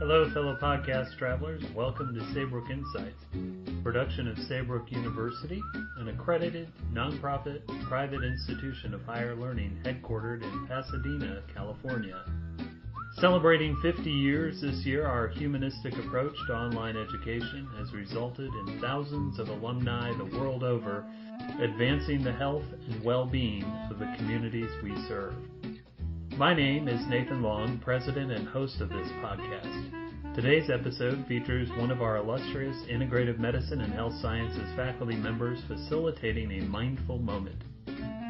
Hello, fellow podcast travelers. Welcome to Saybrook Insights, production of Saybrook University, an accredited, nonprofit, private institution of higher learning headquartered in Pasadena, California. Celebrating 50 years this year, our humanistic approach to online education has resulted in thousands of alumni the world over advancing the health and well-being of the communities we serve. My name is Nathan Long, president and host of this podcast. Today's episode features one of our illustrious integrative medicine and health sciences faculty members facilitating a mindful moment.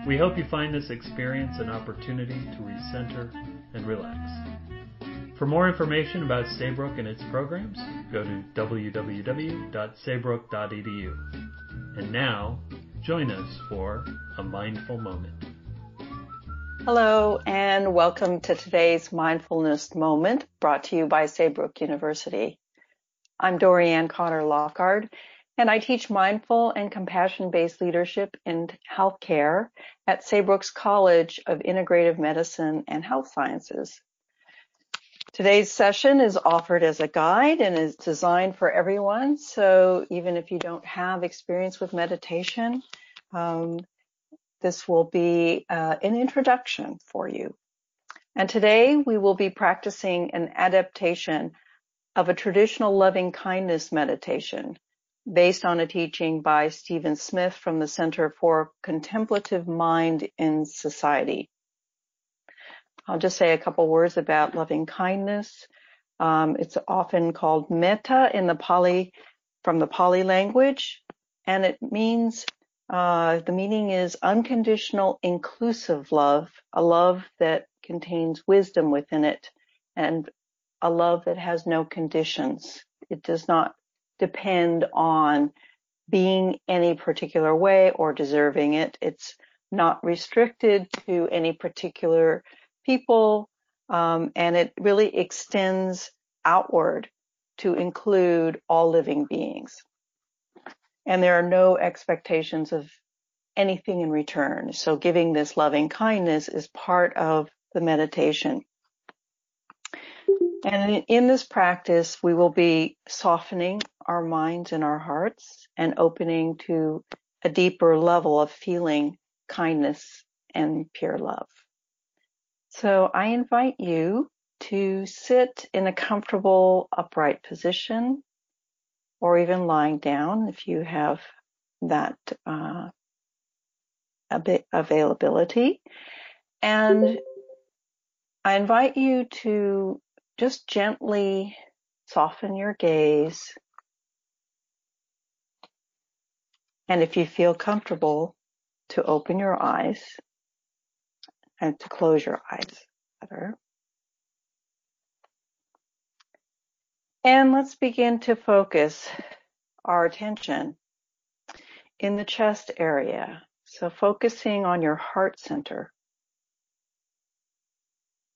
We hope you find this experience an opportunity to recenter and relax. For more information about Saybrook and its programs, go to www.saybrook.edu. And now, join us for a mindful moment. Hello, and welcome to today's Mindfulness Moment brought to you by Saybrook University. I'm Dorianne Cotter Lockard, and I teach mindful and compassion based leadership in healthcare at Saybrook's College of Integrative Medicine and Health Sciences. Today's session is offered as a guide and is designed for everyone. So even if you don't have experience with meditation, um, this will be uh, an introduction for you. And today we will be practicing an adaptation of a traditional loving kindness meditation based on a teaching by Stephen Smith from the Center for Contemplative Mind in Society. I'll just say a couple words about loving kindness. Um, it's often called metta in the Pali, from the Pali language, and it means uh, the meaning is unconditional, inclusive love, a love that contains wisdom within it, and a love that has no conditions. It does not depend on being any particular way or deserving it. It's not restricted to any particular people, um, and it really extends outward to include all living beings and there are no expectations of anything in return. So giving this loving kindness is part of the meditation. And in this practice, we will be softening our minds and our hearts and opening to a deeper level of feeling kindness and pure love. So I invite you to sit in a comfortable upright position or even lying down if you have that uh, availability. And I invite you to just gently soften your gaze. And if you feel comfortable, to open your eyes and to close your eyes. Better. And let's begin to focus our attention in the chest area. So focusing on your heart center.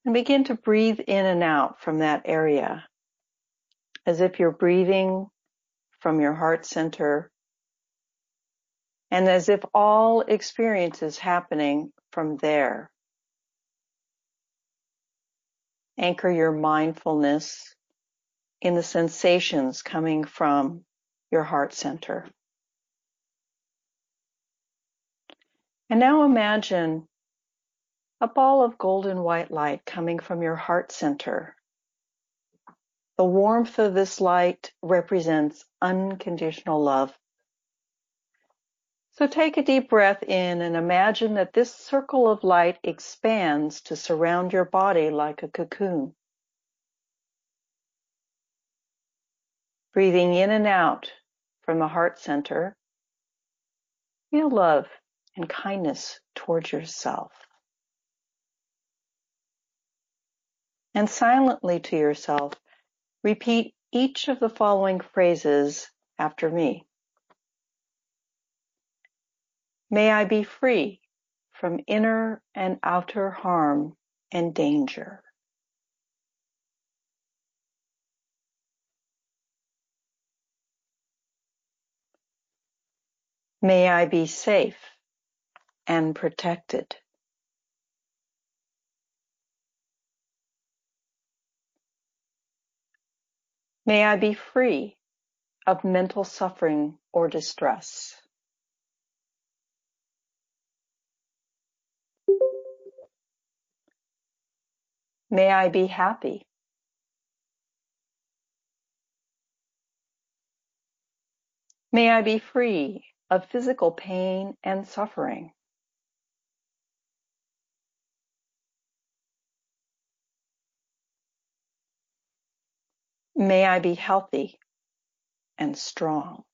And begin to breathe in and out from that area as if you're breathing from your heart center and as if all experience is happening from there. Anchor your mindfulness in the sensations coming from your heart center. And now imagine a ball of golden white light coming from your heart center. The warmth of this light represents unconditional love. So take a deep breath in and imagine that this circle of light expands to surround your body like a cocoon. Breathing in and out from the heart center, feel love and kindness towards yourself. And silently to yourself, repeat each of the following phrases after me. May I be free from inner and outer harm and danger. May I be safe and protected. May I be free of mental suffering or distress. May I be happy. May I be free of physical pain and suffering. May I be healthy and strong.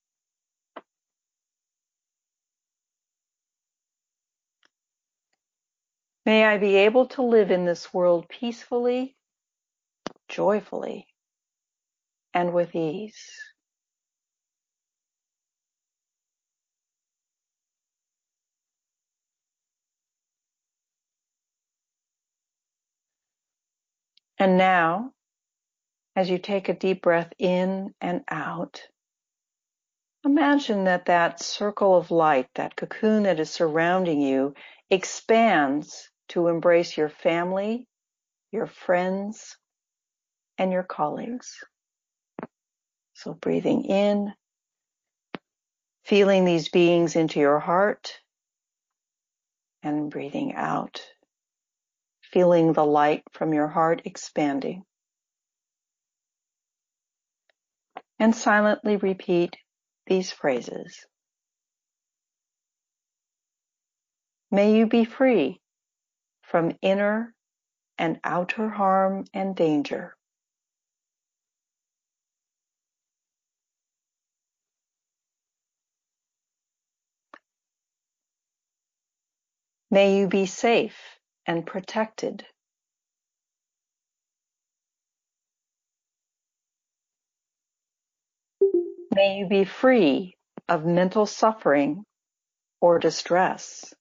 May I be able to live in this world peacefully, joyfully, and with ease. And now, as you take a deep breath in and out, imagine that that circle of light, that cocoon that is surrounding you, expands to embrace your family, your friends, and your colleagues. So breathing in, feeling these beings into your heart, and breathing out, feeling the light from your heart expanding. And silently repeat these phrases. May you be free from inner and outer harm and danger. May you be safe and protected. May you be free of mental suffering or distress.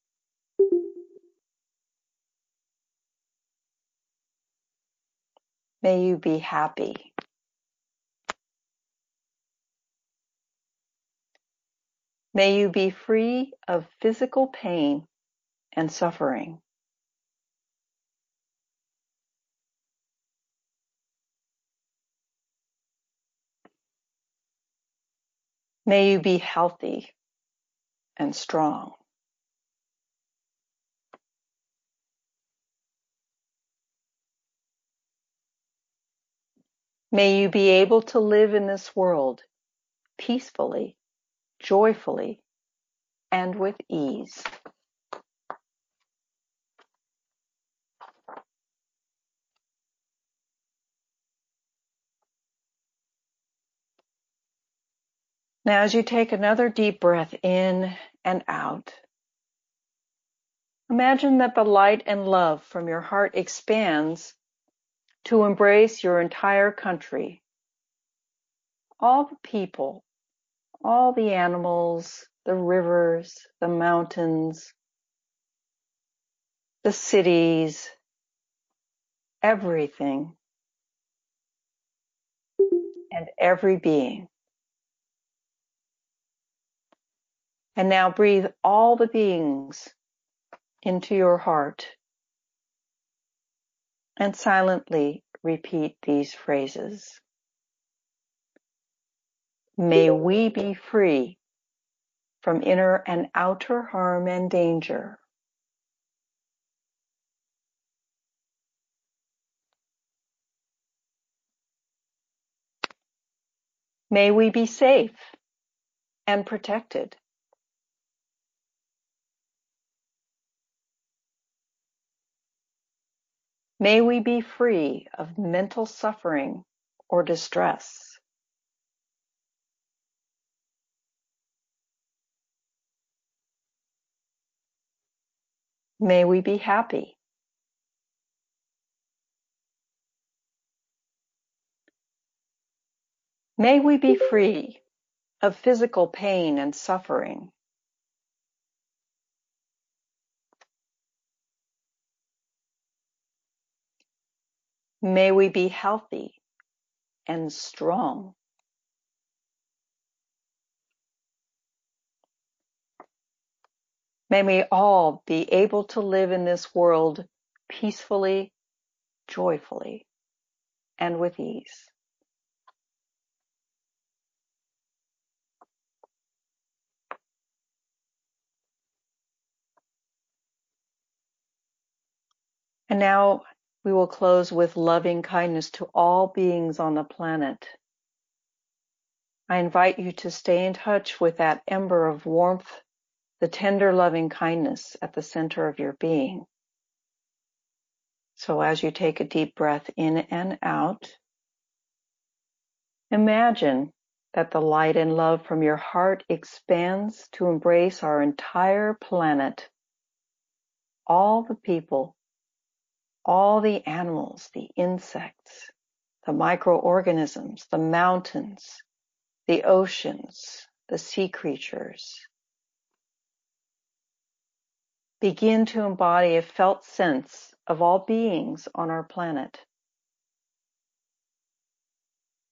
May you be happy. May you be free of physical pain and suffering. May you be healthy and strong. May you be able to live in this world peacefully, joyfully, and with ease. Now, as you take another deep breath in and out, imagine that the light and love from your heart expands to embrace your entire country, all the people, all the animals, the rivers, the mountains, the cities, everything, and every being. And now breathe all the beings into your heart and silently repeat these phrases. May we be free from inner and outer harm and danger. May we be safe and protected. May we be free of mental suffering or distress. May we be happy. May we be free of physical pain and suffering. May we be healthy and strong. May we all be able to live in this world peacefully, joyfully, and with ease. And now we will close with loving kindness to all beings on the planet. I invite you to stay in touch with that ember of warmth, the tender loving kindness at the center of your being. So as you take a deep breath in and out, imagine that the light and love from your heart expands to embrace our entire planet, all the people, all the animals, the insects, the microorganisms, the mountains, the oceans, the sea creatures. Begin to embody a felt sense of all beings on our planet.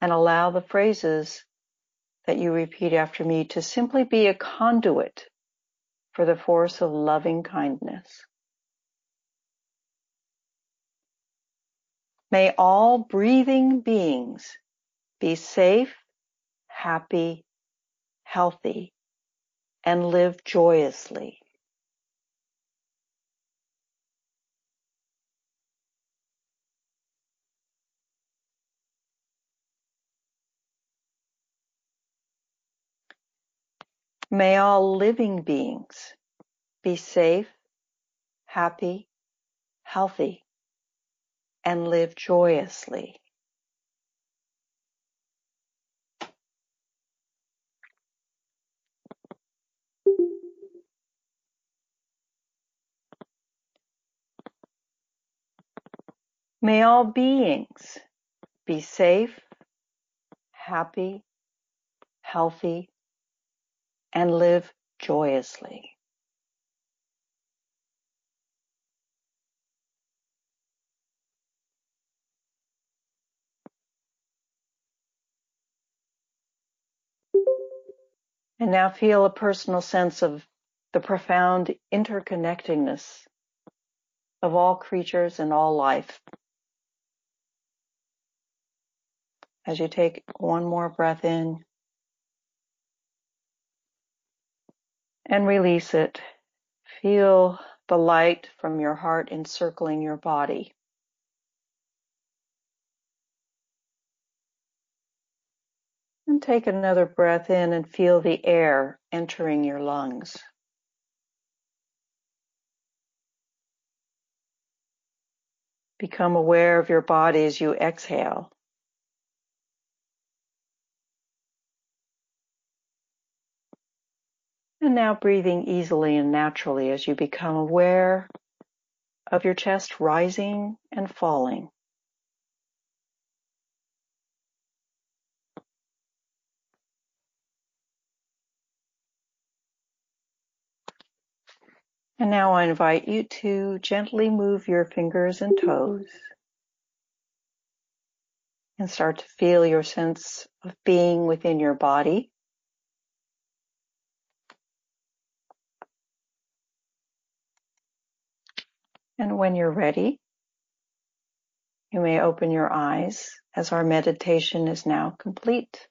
And allow the phrases that you repeat after me to simply be a conduit for the force of loving kindness. May all breathing beings be safe, happy, healthy, and live joyously. May all living beings be safe, happy, healthy, and live joyously. May all beings be safe, happy, healthy, and live joyously. And now feel a personal sense of the profound interconnectedness of all creatures and all life. As you take one more breath in and release it. Feel the light from your heart encircling your body. Take another breath in and feel the air entering your lungs. Become aware of your body as you exhale. And now breathing easily and naturally as you become aware of your chest rising and falling. And now I invite you to gently move your fingers and toes and start to feel your sense of being within your body. And when you're ready, you may open your eyes as our meditation is now complete.